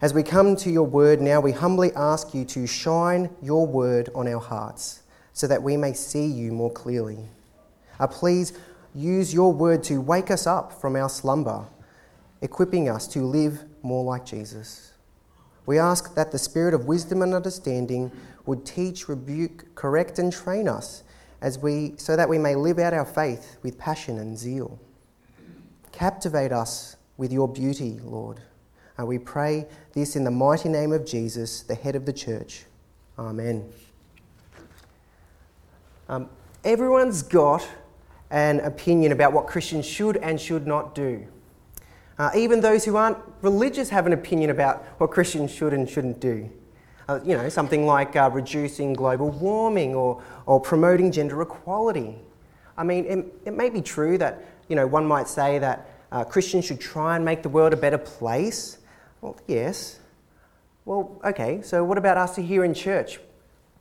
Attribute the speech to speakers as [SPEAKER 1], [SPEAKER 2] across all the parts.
[SPEAKER 1] As we come to your word now, we humbly ask you to shine your word on our hearts so that we may see you more clearly. Uh, please use your word to wake us up from our slumber, equipping us to live more like Jesus. We ask that the spirit of wisdom and understanding would teach, rebuke, correct, and train us as we, so that we may live out our faith with passion and zeal. Captivate us with your beauty, Lord. And we pray this in the mighty name of Jesus, the head of the church. Amen. Um, everyone's got an opinion about what Christians should and should not do. Uh, even those who aren't religious have an opinion about what Christians should and shouldn't do. Uh, you know, something like uh, reducing global warming or, or promoting gender equality. I mean, it, it may be true that, you know, one might say that uh, Christians should try and make the world a better place. Well, yes. Well, okay, so what about us here in church?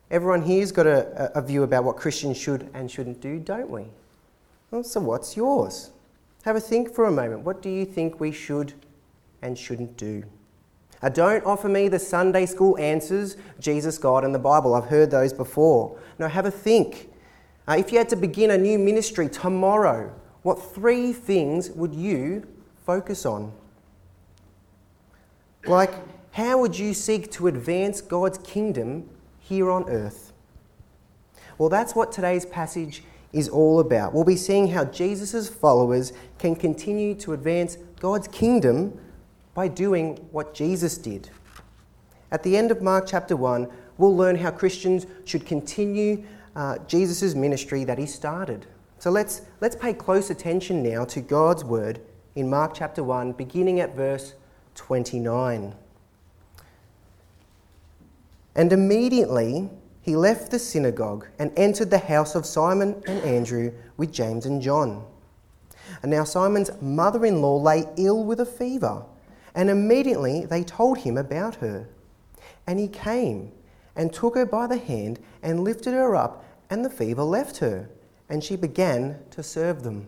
[SPEAKER 1] Everyone here's got a, a view about what Christians should and shouldn't do, don't we? Well, so what's yours? Have a think for a moment. What do you think we should and shouldn't do? Uh, don't offer me the Sunday school answers Jesus, God, and the Bible. I've heard those before. No, have a think. Uh, if you had to begin a new ministry tomorrow, what three things would you focus on? Like, how would you seek to advance God's kingdom here on earth? Well, that's what today's passage is all about. We'll be seeing how Jesus' followers can continue to advance God's kingdom by doing what Jesus did. At the end of Mark chapter 1, we'll learn how Christians should continue uh, Jesus' ministry that he started. So let's, let's pay close attention now to God's word in Mark chapter 1, beginning at verse 29. And immediately he left the synagogue and entered the house of Simon and Andrew with James and John. And now Simon's mother in law lay ill with a fever, and immediately they told him about her. And he came and took her by the hand and lifted her up, and the fever left her, and she began to serve them.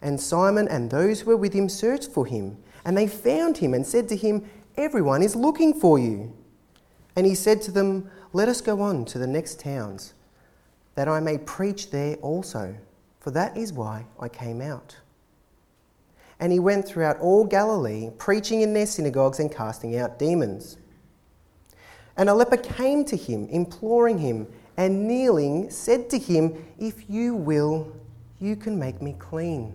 [SPEAKER 1] And Simon and those who were with him searched for him, and they found him and said to him, Everyone is looking for you. And he said to them, let us go on to the next towns, that I may preach there also, for that is why I came out. And he went throughout all Galilee, preaching in their synagogues and casting out demons. And a leper came to him, imploring him, and kneeling, said to him, If you will, you can make me clean.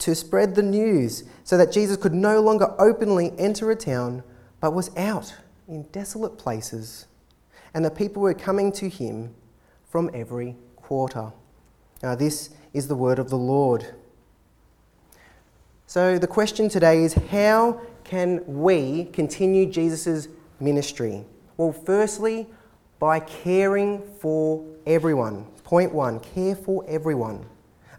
[SPEAKER 1] to spread the news, so that Jesus could no longer openly enter a town, but was out in desolate places and the people were coming to him from every quarter. Now, this is the word of the Lord. So, the question today is how can we continue Jesus' ministry? Well, firstly, by caring for everyone. Point one care for everyone.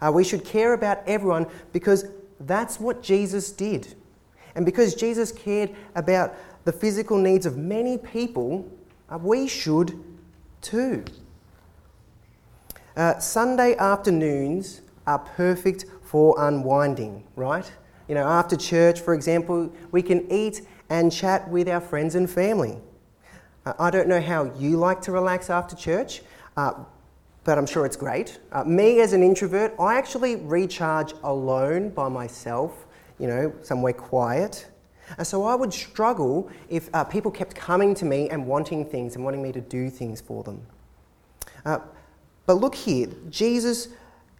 [SPEAKER 1] Uh, we should care about everyone because that's what Jesus did. And because Jesus cared about the physical needs of many people, uh, we should too. Uh, Sunday afternoons are perfect for unwinding, right? You know, after church, for example, we can eat and chat with our friends and family. Uh, I don't know how you like to relax after church, uh, but I'm sure it's great. Uh, me, as an introvert, I actually recharge alone by myself, you know, somewhere quiet. And so I would struggle if uh, people kept coming to me and wanting things and wanting me to do things for them. Uh, but look here, Jesus,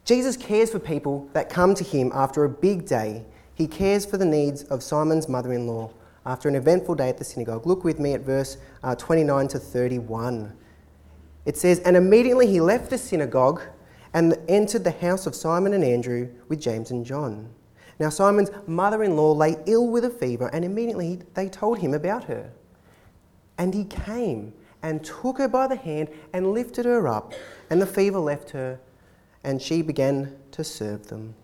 [SPEAKER 1] Jesus cares for people that come to him after a big day. He cares for the needs of Simon's mother in law after an eventful day at the synagogue. Look with me at verse uh, 29 to 31. It says, And immediately he left the synagogue and entered the house of Simon and Andrew with James and John. Now, Simon's mother in law lay ill with a fever, and immediately they told him about her. And he came and took her by the hand and lifted her up, and the fever left her, and she began to serve them.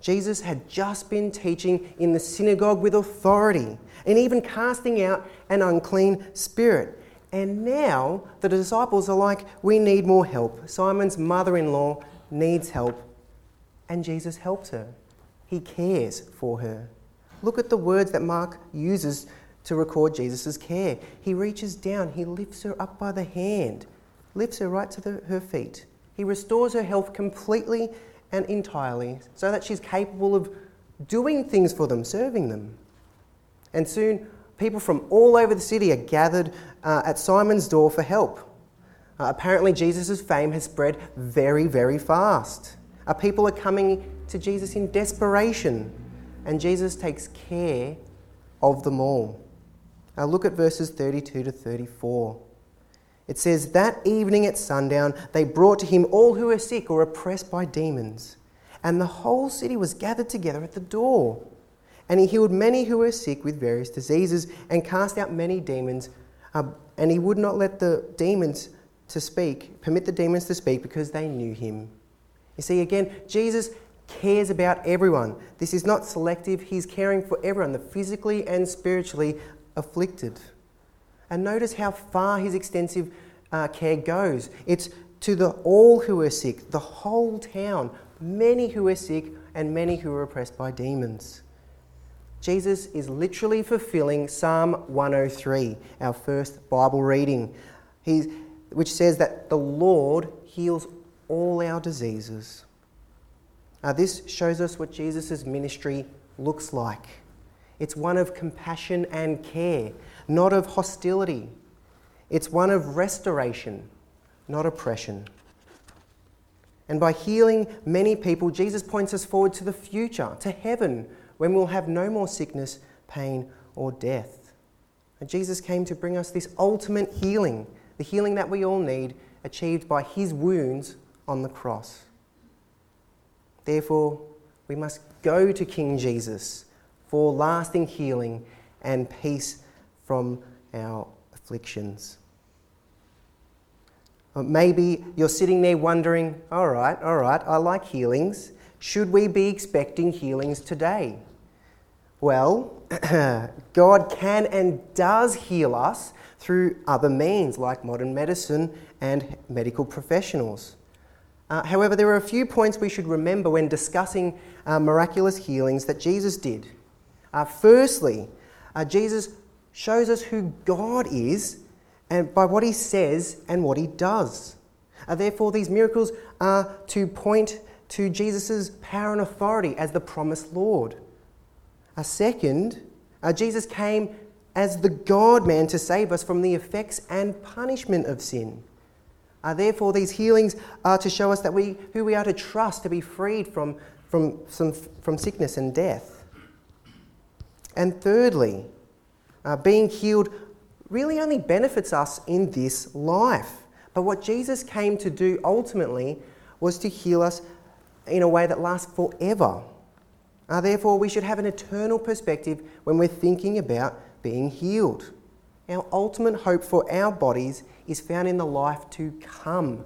[SPEAKER 1] Jesus had just been teaching in the synagogue with authority and even casting out an unclean spirit. And now the disciples are like, We need more help. Simon's mother in law needs help, and Jesus helps her. He cares for her. Look at the words that Mark uses to record Jesus' care. He reaches down, he lifts her up by the hand, lifts her right to the, her feet. He restores her health completely and entirely so that she's capable of doing things for them, serving them. And soon, people from all over the city are gathered uh, at Simon's door for help. Uh, apparently, Jesus' fame has spread very, very fast. Uh, people are coming to Jesus in desperation, and Jesus takes care of them all. Now, look at verses 32 to 34. It says, That evening at sundown, they brought to him all who were sick or oppressed by demons. And the whole city was gathered together at the door. And he healed many who were sick with various diseases and cast out many demons. Uh, and he would not let the demons to speak, permit the demons to speak because they knew him. You see, again, Jesus cares about everyone. This is not selective, he's caring for everyone, the physically and spiritually afflicted. And notice how far his extensive uh, care goes. It's to the all who are sick, the whole town, many who are sick and many who are oppressed by demons. Jesus is literally fulfilling Psalm 103, our first Bible reading, He's, which says that the Lord heals all our diseases. Now, this shows us what Jesus' ministry looks like. It's one of compassion and care, not of hostility. It's one of restoration, not oppression. And by healing many people, Jesus points us forward to the future, to heaven, when we'll have no more sickness, pain, or death. And Jesus came to bring us this ultimate healing, the healing that we all need, achieved by his wounds on the cross. Therefore, we must go to King Jesus for lasting healing and peace from our afflictions. Maybe you're sitting there wondering, all right, all right, I like healings. Should we be expecting healings today? Well, God can and does heal us through other means like modern medicine and medical professionals. Uh, however, there are a few points we should remember when discussing uh, miraculous healings that Jesus did. Uh, firstly, uh, Jesus shows us who God is and by what he says and what he does. Uh, therefore, these miracles are to point to Jesus' power and authority as the promised Lord. A second, uh, Jesus came as the God man to save us from the effects and punishment of sin. Uh, therefore, these healings are to show us that we, who we are to trust to be freed from, from, some, from sickness and death. And thirdly, uh, being healed really only benefits us in this life. But what Jesus came to do ultimately was to heal us in a way that lasts forever. Uh, therefore, we should have an eternal perspective when we're thinking about being healed. Our ultimate hope for our bodies is found in the life to come,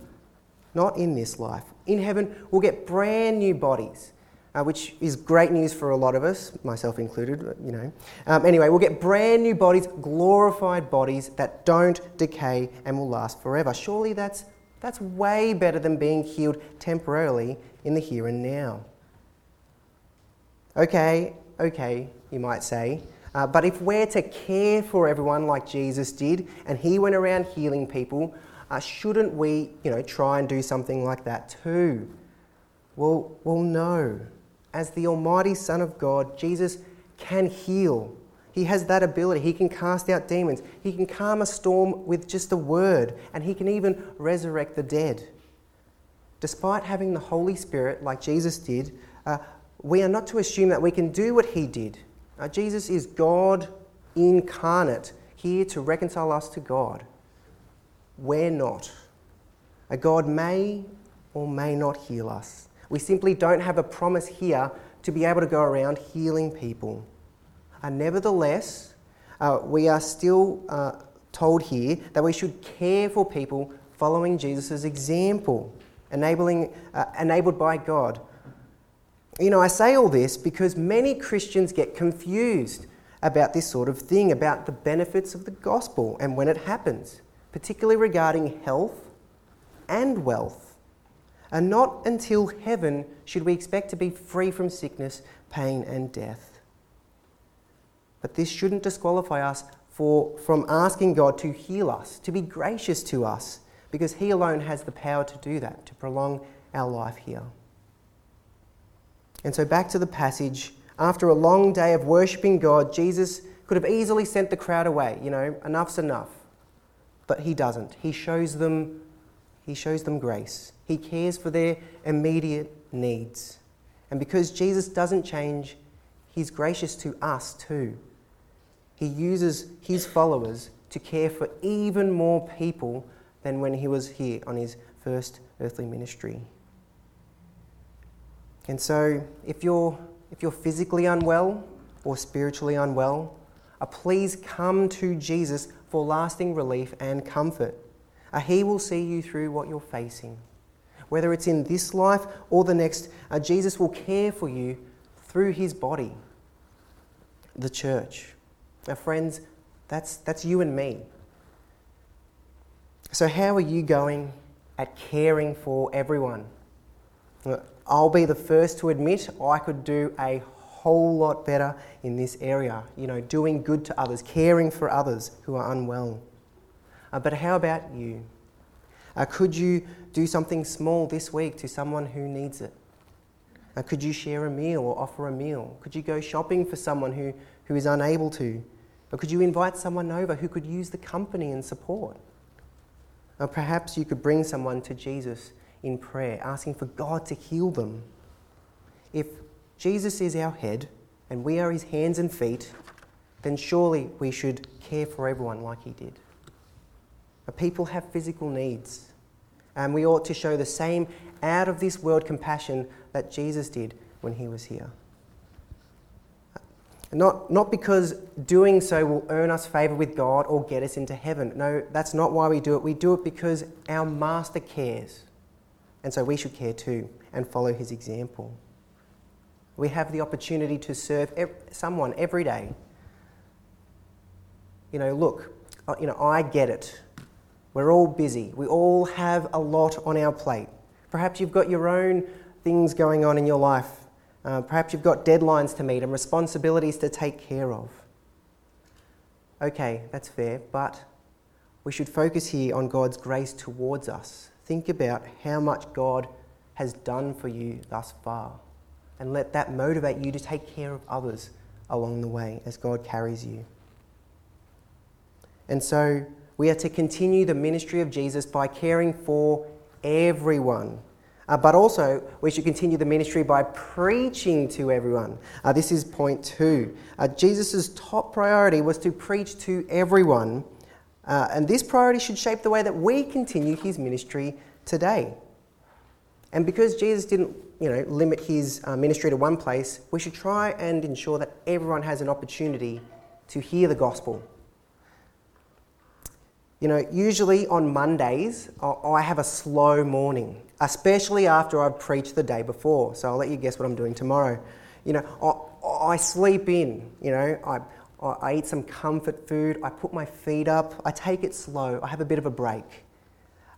[SPEAKER 1] not in this life. In heaven, we'll get brand new bodies uh, which is great news for a lot of us, myself included, you know. Um, anyway, we'll get brand new bodies, glorified bodies that don't decay and will last forever. Surely that's, that's way better than being healed temporarily in the here and now. Okay, okay, you might say. Uh, but if we're to care for everyone like Jesus did, and he went around healing people, uh, shouldn't we, you know, try and do something like that too? Well, well, no as the Almighty Son of God, Jesus can heal. He has that ability. He can cast out demons. He can calm a storm with just a word, and he can even resurrect the dead. Despite having the Holy Spirit, like Jesus did, uh, we are not to assume that we can do what he did. Jesus is God incarnate, here to reconcile us to God. We're not. A God may or may not heal us. We simply don't have a promise here to be able to go around healing people. Uh, nevertheless, uh, we are still uh, told here that we should care for people following Jesus' example, enabling, uh, enabled by God. You know, I say all this because many Christians get confused about this sort of thing, about the benefits of the gospel and when it happens, particularly regarding health and wealth. And not until heaven should we expect to be free from sickness, pain, and death. But this shouldn't disqualify us for, from asking God to heal us, to be gracious to us, because He alone has the power to do that, to prolong our life here. And so, back to the passage. After a long day of worshipping God, Jesus could have easily sent the crowd away. You know, enough's enough. But He doesn't. He shows them, he shows them grace. He cares for their immediate needs. And because Jesus doesn't change, He's gracious to us too. He uses His followers to care for even more people than when He was here on His first earthly ministry. And so, if you're, if you're physically unwell or spiritually unwell, uh, please come to Jesus for lasting relief and comfort. Uh, he will see you through what you're facing. Whether it's in this life or the next, uh, Jesus will care for you through his body, the church. Now, friends, that's, that's you and me. So, how are you going at caring for everyone? I'll be the first to admit I could do a whole lot better in this area. You know, doing good to others, caring for others who are unwell. Uh, but how about you? Uh, could you do something small this week to someone who needs it? Uh, could you share a meal or offer a meal? Could you go shopping for someone who, who is unable to? Or could you invite someone over who could use the company and support? Or perhaps you could bring someone to Jesus in prayer, asking for God to heal them. If Jesus is our head and we are his hands and feet, then surely we should care for everyone like he did. But people have physical needs, and we ought to show the same out of this world compassion that Jesus did when he was here. Not, not because doing so will earn us favour with God or get us into heaven. No, that's not why we do it. We do it because our Master cares. And so we should care too and follow his example. We have the opportunity to serve someone every day. You know, look, uh, you know, I get it. We're all busy. We all have a lot on our plate. Perhaps you've got your own things going on in your life. Uh, perhaps you've got deadlines to meet and responsibilities to take care of. Okay, that's fair, but we should focus here on God's grace towards us think about how much God has done for you thus far. And let that motivate you to take care of others along the way as God carries you. And so we are to continue the ministry of Jesus by caring for everyone. Uh, but also, we should continue the ministry by preaching to everyone. Uh, this is point two. Uh, Jesus' top priority was to preach to everyone uh, and this priority should shape the way that we continue his ministry today. And because Jesus didn't, you know, limit his uh, ministry to one place, we should try and ensure that everyone has an opportunity to hear the gospel. You know, usually on Mondays, I have a slow morning, especially after I've preached the day before. So I'll let you guess what I'm doing tomorrow. You know, I, I sleep in, you know, I, I eat some comfort food, I put my feet up, I take it slow, I have a bit of a break.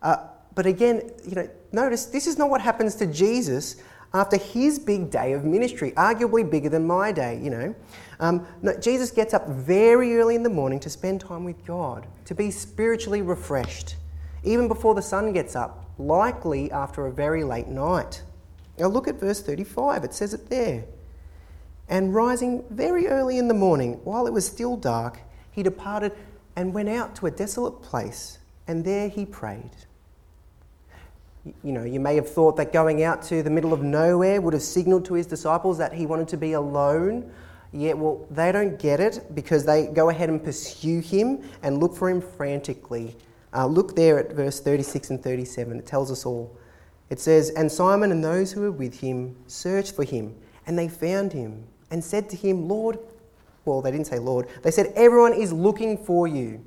[SPEAKER 1] Uh, but again, you know, notice this is not what happens to Jesus after his big day of ministry, arguably bigger than my day, you know. Um, no, Jesus gets up very early in the morning to spend time with God, to be spiritually refreshed, even before the sun gets up, likely after a very late night. Now look at verse 35, it says it there. And rising very early in the morning, while it was still dark, he departed and went out to a desolate place, and there he prayed. You know, you may have thought that going out to the middle of nowhere would have signaled to his disciples that he wanted to be alone. Yet, well, they don't get it because they go ahead and pursue him and look for him frantically. Uh, look there at verse 36 and 37. It tells us all. It says, And Simon and those who were with him searched for him, and they found him and said to him, Lord, well, they didn't say Lord, they said, Everyone is looking for you.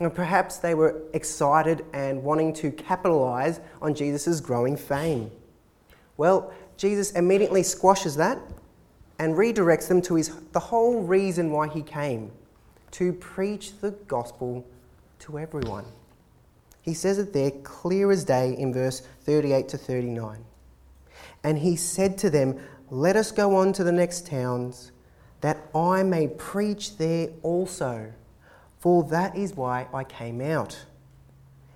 [SPEAKER 1] And perhaps they were excited and wanting to capitalize on Jesus' growing fame. Well, Jesus immediately squashes that and redirects them to his, the whole reason why he came to preach the gospel to everyone. He says it there clear as day in verse 38 to 39. And he said to them, Let us go on to the next towns, that I may preach there also for that is why I came out.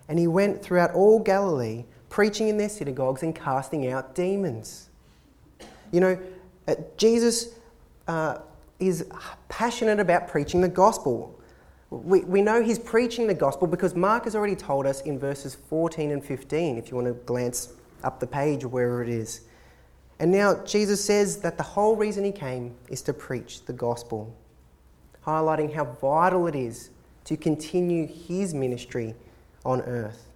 [SPEAKER 1] And he went throughout all Galilee, preaching in their synagogues and casting out demons. You know, uh, Jesus uh, is passionate about preaching the gospel. We, we know he's preaching the gospel because Mark has already told us in verses 14 and 15, if you want to glance up the page wherever it is. And now Jesus says that the whole reason he came is to preach the gospel, highlighting how vital it is to continue his ministry on earth.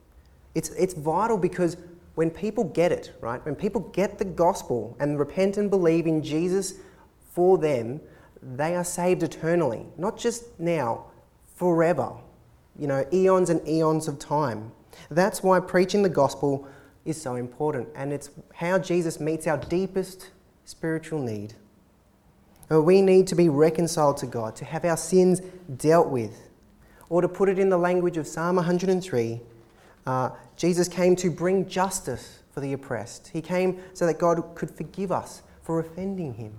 [SPEAKER 1] It's, it's vital because when people get it, right, when people get the gospel and repent and believe in Jesus for them, they are saved eternally, not just now, forever, you know, eons and eons of time. That's why preaching the gospel is so important, and it's how Jesus meets our deepest spiritual need. We need to be reconciled to God, to have our sins dealt with. Or to put it in the language of Psalm 103, uh, Jesus came to bring justice for the oppressed. He came so that God could forgive us for offending him.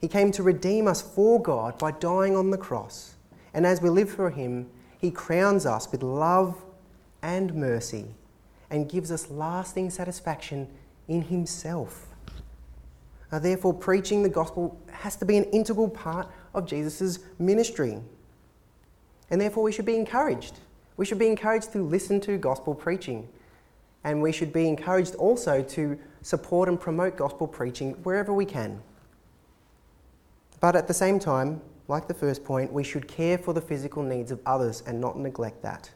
[SPEAKER 1] He came to redeem us for God by dying on the cross. And as we live for him, he crowns us with love and mercy and gives us lasting satisfaction in himself. Uh, therefore, preaching the gospel has to be an integral part of Jesus' ministry. And therefore, we should be encouraged. We should be encouraged to listen to gospel preaching. And we should be encouraged also to support and promote gospel preaching wherever we can. But at the same time, like the first point, we should care for the physical needs of others and not neglect that.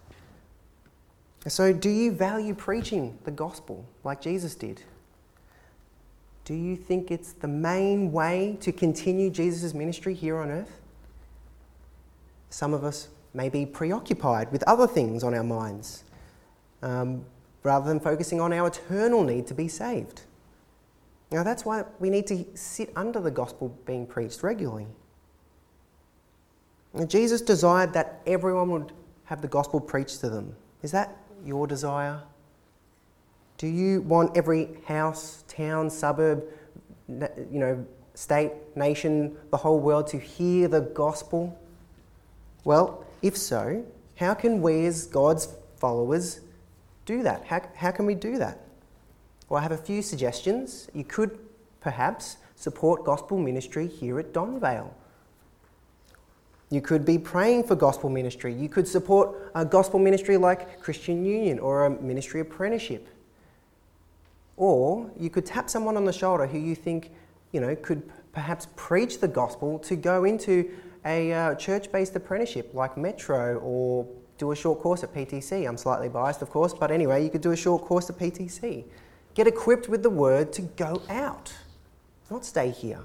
[SPEAKER 1] So, do you value preaching the gospel like Jesus did? Do you think it's the main way to continue Jesus' ministry here on earth? Some of us may be preoccupied with other things on our minds um, rather than focusing on our eternal need to be saved. Now, that's why we need to sit under the gospel being preached regularly. Jesus desired that everyone would have the gospel preached to them. Is that your desire? Do you want every house, town, suburb, you know, state, nation, the whole world to hear the gospel? Well, if so, how can we as God's followers do that? How, how can we do that? Well, I have a few suggestions. You could perhaps support gospel ministry here at Donvale. You could be praying for gospel ministry. You could support a gospel ministry like Christian Union or a ministry apprenticeship. Or you could tap someone on the shoulder who you think, you know, could perhaps preach the gospel to go into a uh, church based apprenticeship like Metro or do a short course at PTC. I'm slightly biased, of course, but anyway, you could do a short course at PTC. Get equipped with the word to go out, not stay here.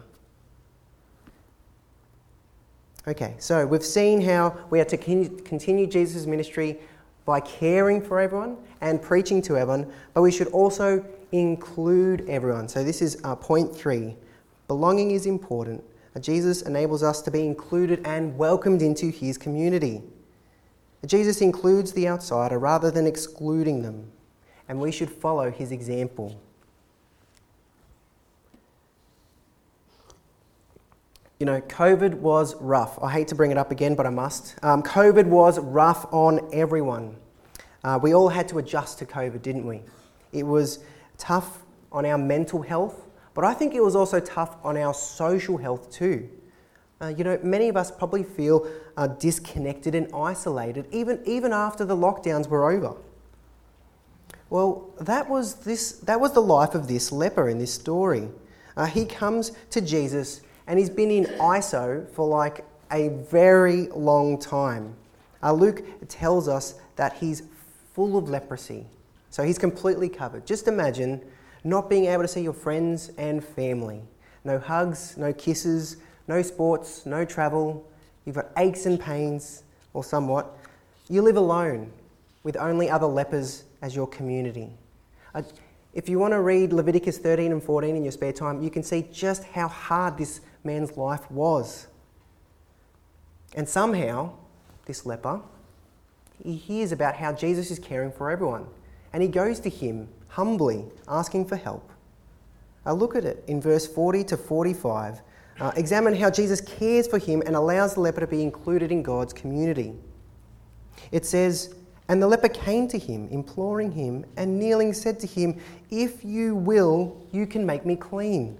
[SPEAKER 1] Okay, so we've seen how we are to continue Jesus' ministry by caring for everyone and preaching to everyone, but we should also include everyone. So this is uh, point three. Belonging is important, Jesus enables us to be included and welcomed into his community. Jesus includes the outsider rather than excluding them, and we should follow his example. You know, COVID was rough. I hate to bring it up again, but I must. Um, COVID was rough on everyone. Uh, we all had to adjust to COVID, didn't we? It was tough on our mental health, but I think it was also tough on our social health too. Uh, you know, many of us probably feel uh, disconnected and isolated even, even after the lockdowns were over. Well, that was, this, that was the life of this leper in this story. Uh, he comes to Jesus and he's been in ISO for like a very long time. Uh, Luke tells us that he's full of leprosy. So he's completely covered. Just imagine not being able to see your friends and family. No hugs, no kisses, no sports, no travel. You've got aches and pains, or somewhat. You live alone with only other lepers as your community. Uh, if you want to read Leviticus 13 and 14 in your spare time, you can see just how hard this man's life was. And somehow, this leper, he hears about how Jesus is caring for everyone. And he goes to him humbly, asking for help. Uh, look at it in verse 40 to 45. Uh, examine how Jesus cares for him and allows the leper to be included in God's community. It says, And the leper came to him, imploring him, and kneeling said to him, If you will, you can make me clean.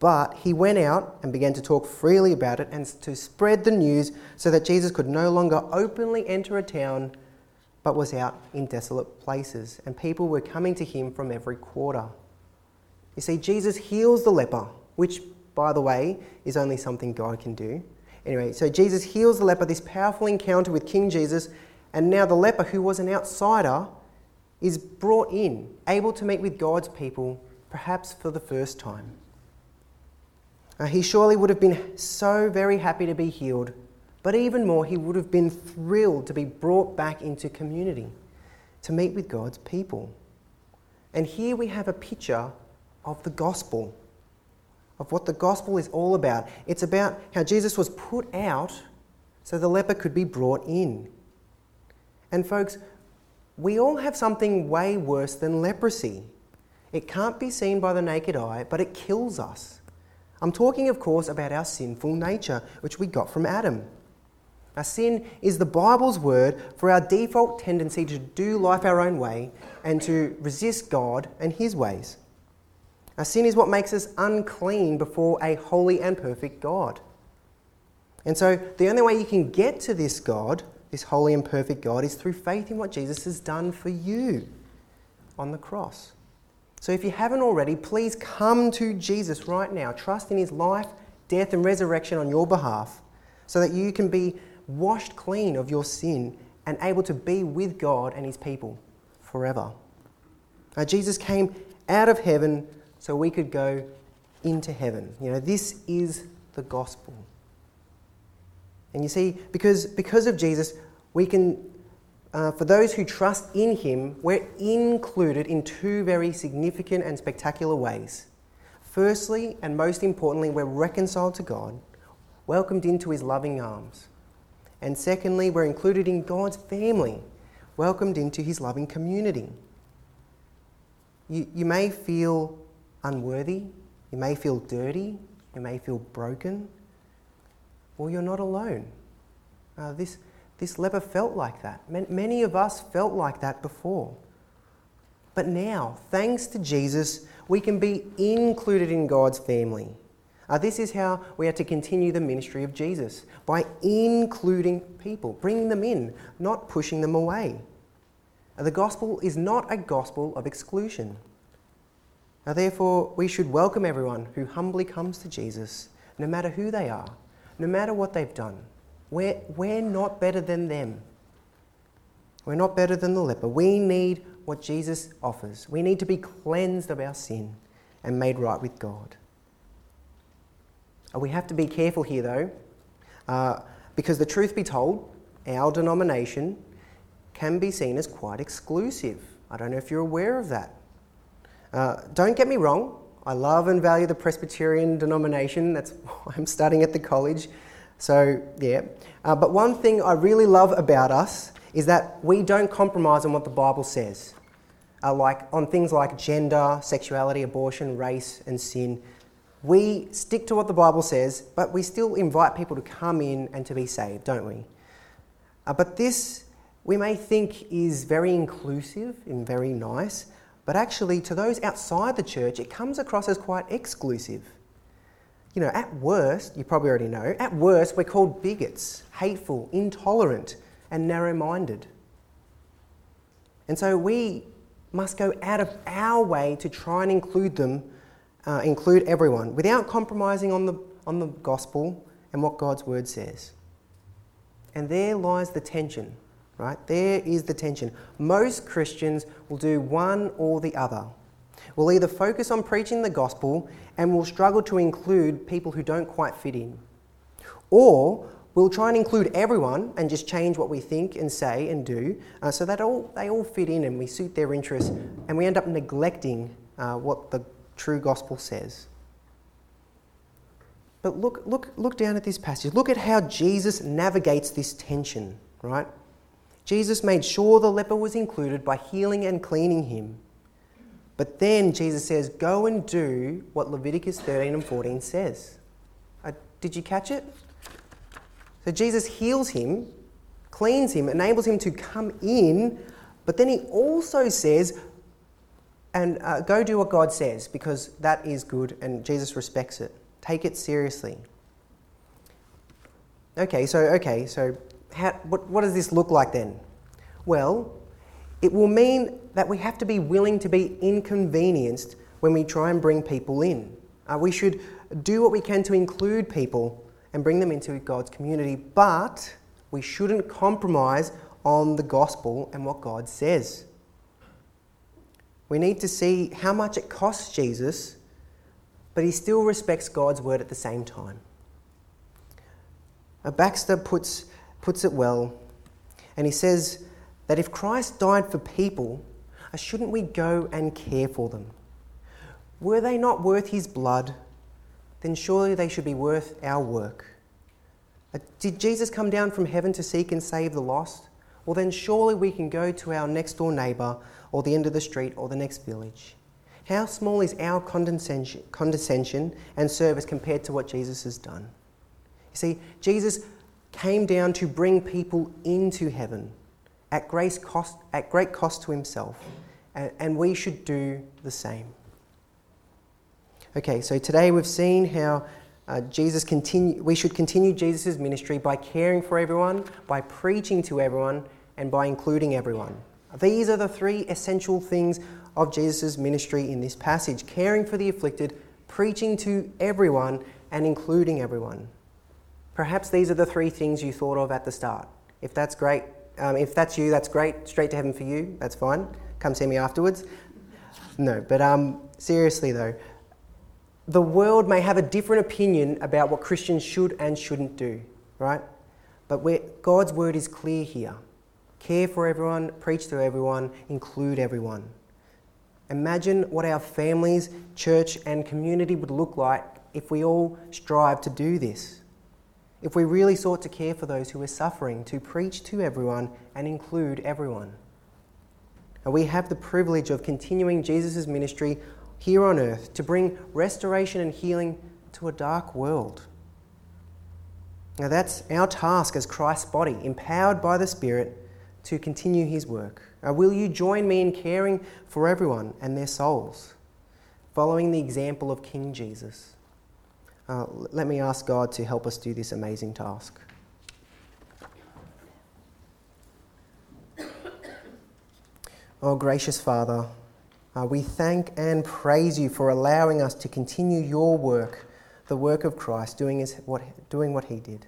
[SPEAKER 1] But he went out and began to talk freely about it and to spread the news so that Jesus could no longer openly enter a town but was out in desolate places, and people were coming to him from every quarter. You see, Jesus heals the leper, which, by the way, is only something God can do. Anyway, so Jesus heals the leper, this powerful encounter with King Jesus, and now the leper, who was an outsider, is brought in, able to meet with God's people, perhaps for the first time. Now, he surely would have been so very happy to be healed, but even more, he would have been thrilled to be brought back into community, to meet with God's people. And here we have a picture of the gospel, of what the gospel is all about. It's about how Jesus was put out so the leper could be brought in. And, folks, we all have something way worse than leprosy. It can't be seen by the naked eye, but it kills us. I'm talking, of course, about our sinful nature, which we got from Adam. Our sin is the Bible's word for our default tendency to do life our own way and to resist God and His ways. Our sin is what makes us unclean before a holy and perfect God. And so, the only way you can get to this God, this holy and perfect God, is through faith in what Jesus has done for you on the cross. So, if you haven't already, please come to Jesus right now. Trust in his life, death, and resurrection on your behalf so that you can be washed clean of your sin and able to be with God and his people forever. Now, Jesus came out of heaven so we could go into heaven. You know, this is the gospel. And you see, because, because of Jesus, we can, uh, for those who trust in him, we're included in two very significant and spectacular ways. Firstly, and most importantly, we're reconciled to God, welcomed into his loving arms. And secondly, we're included in God's family, welcomed into his loving community. You, you may feel unworthy, you may feel dirty, you may feel broken, Well, you're not alone. Uh, this, this leper felt like that. Many of us felt like that before. But now, thanks to Jesus, we can be included in God's family. Uh, this is how we are to continue the ministry of Jesus by including people, bringing them in, not pushing them away. Uh, the gospel is not a gospel of exclusion. Now, therefore, we should welcome everyone who humbly comes to Jesus, no matter who they are, no matter what they've done. We're, we're not better than them. We're not better than the leper. We need what Jesus offers. We need to be cleansed of our sin and made right with God. We have to be careful here, though, uh, because the truth be told, our denomination can be seen as quite exclusive. I don't know if you're aware of that. Uh, don't get me wrong, I love and value the Presbyterian denomination. That's why I'm studying at the college. So, yeah. Uh, but one thing I really love about us is that we don't compromise on what the Bible says, uh, like on things like gender, sexuality, abortion, race, and sin. We stick to what the Bible says, but we still invite people to come in and to be saved, don't we? Uh, but this, we may think, is very inclusive and very nice, but actually, to those outside the church, it comes across as quite exclusive. You know, at worst, you probably already know, at worst, we're called bigots, hateful, intolerant, and narrow minded. And so we must go out of our way to try and include them, uh, include everyone, without compromising on the, on the gospel and what God's word says. And there lies the tension, right? There is the tension. Most Christians will do one or the other. We'll either focus on preaching the gospel and we'll struggle to include people who don't quite fit in. Or we'll try and include everyone and just change what we think and say and do uh, so that all, they all fit in and we suit their interests and we end up neglecting uh, what the true gospel says. But look, look, look down at this passage. Look at how Jesus navigates this tension, right? Jesus made sure the leper was included by healing and cleaning him. But then Jesus says, Go and do what Leviticus 13 and 14 says. Uh, did you catch it? So Jesus heals him, cleans him, enables him to come in, but then he also says, and uh, go do what God says because that is good and Jesus respects it. Take it seriously. Okay, so okay, so how, what, what does this look like then? Well, it will mean that we have to be willing to be inconvenienced when we try and bring people in. Uh, we should do what we can to include people and bring them into God's community, but we shouldn't compromise on the gospel and what God says. We need to see how much it costs Jesus but he still respects God's word at the same time. Now, Baxter puts, puts it well, and he says that if Christ died for people, uh, shouldn't we go and care for them? Were they not worth his blood, then surely they should be worth our work. Uh, did Jesus come down from heaven to seek and save the lost? Well, then surely we can go to our next door neighbour, or the end of the street, or the next village. How small is our condescension, condescension and service compared to what Jesus has done? You see, Jesus came down to bring people into heaven at great cost, at great cost to himself, and, and we should do the same. Okay, so today we've seen how uh, Jesus continue, we should continue Jesus' ministry by caring for everyone, by preaching to everyone, and by including everyone. These are the three essential things of Jesus' ministry in this passage caring for the afflicted, preaching to everyone, and including everyone. Perhaps these are the three things you thought of at the start. If that's great, um, if that's you, that's great. Straight to heaven for you, that's fine. Come see me afterwards. No, but um, seriously though, the world may have a different opinion about what Christians should and shouldn't do, right? But God's word is clear here care for everyone, preach to everyone, include everyone. Imagine what our families, church, and community would look like if we all strive to do this. If we really sought to care for those who are suffering, to preach to everyone and include everyone. And we have the privilege of continuing Jesus' ministry here on earth to bring restoration and healing to a dark world. Now, that's our task as Christ's body, empowered by the Spirit to continue his work. Uh, will you join me in caring for everyone and their souls, following the example of King Jesus? Uh, let me ask God to help us do this amazing task. Oh, gracious Father, uh, we thank and praise you for allowing us to continue your work, the work of Christ, doing, his, what, doing what he did.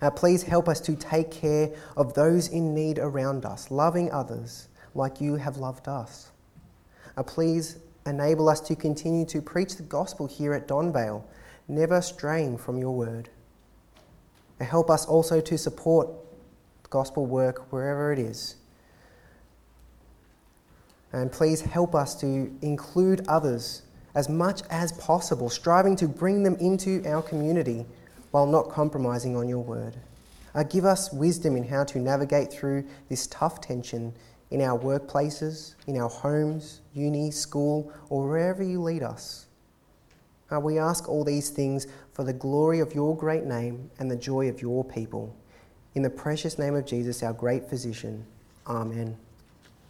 [SPEAKER 1] Uh, please help us to take care of those in need around us, loving others like you have loved us. Uh, please enable us to continue to preach the gospel here at Donvale, never straying from your word. Uh, help us also to support gospel work wherever it is. And please help us to include others as much as possible, striving to bring them into our community while not compromising on your word. Uh, give us wisdom in how to navigate through this tough tension in our workplaces, in our homes, uni, school, or wherever you lead us. Uh, we ask all these things for the glory of your great name and the joy of your people. In the precious name of Jesus, our great physician. Amen.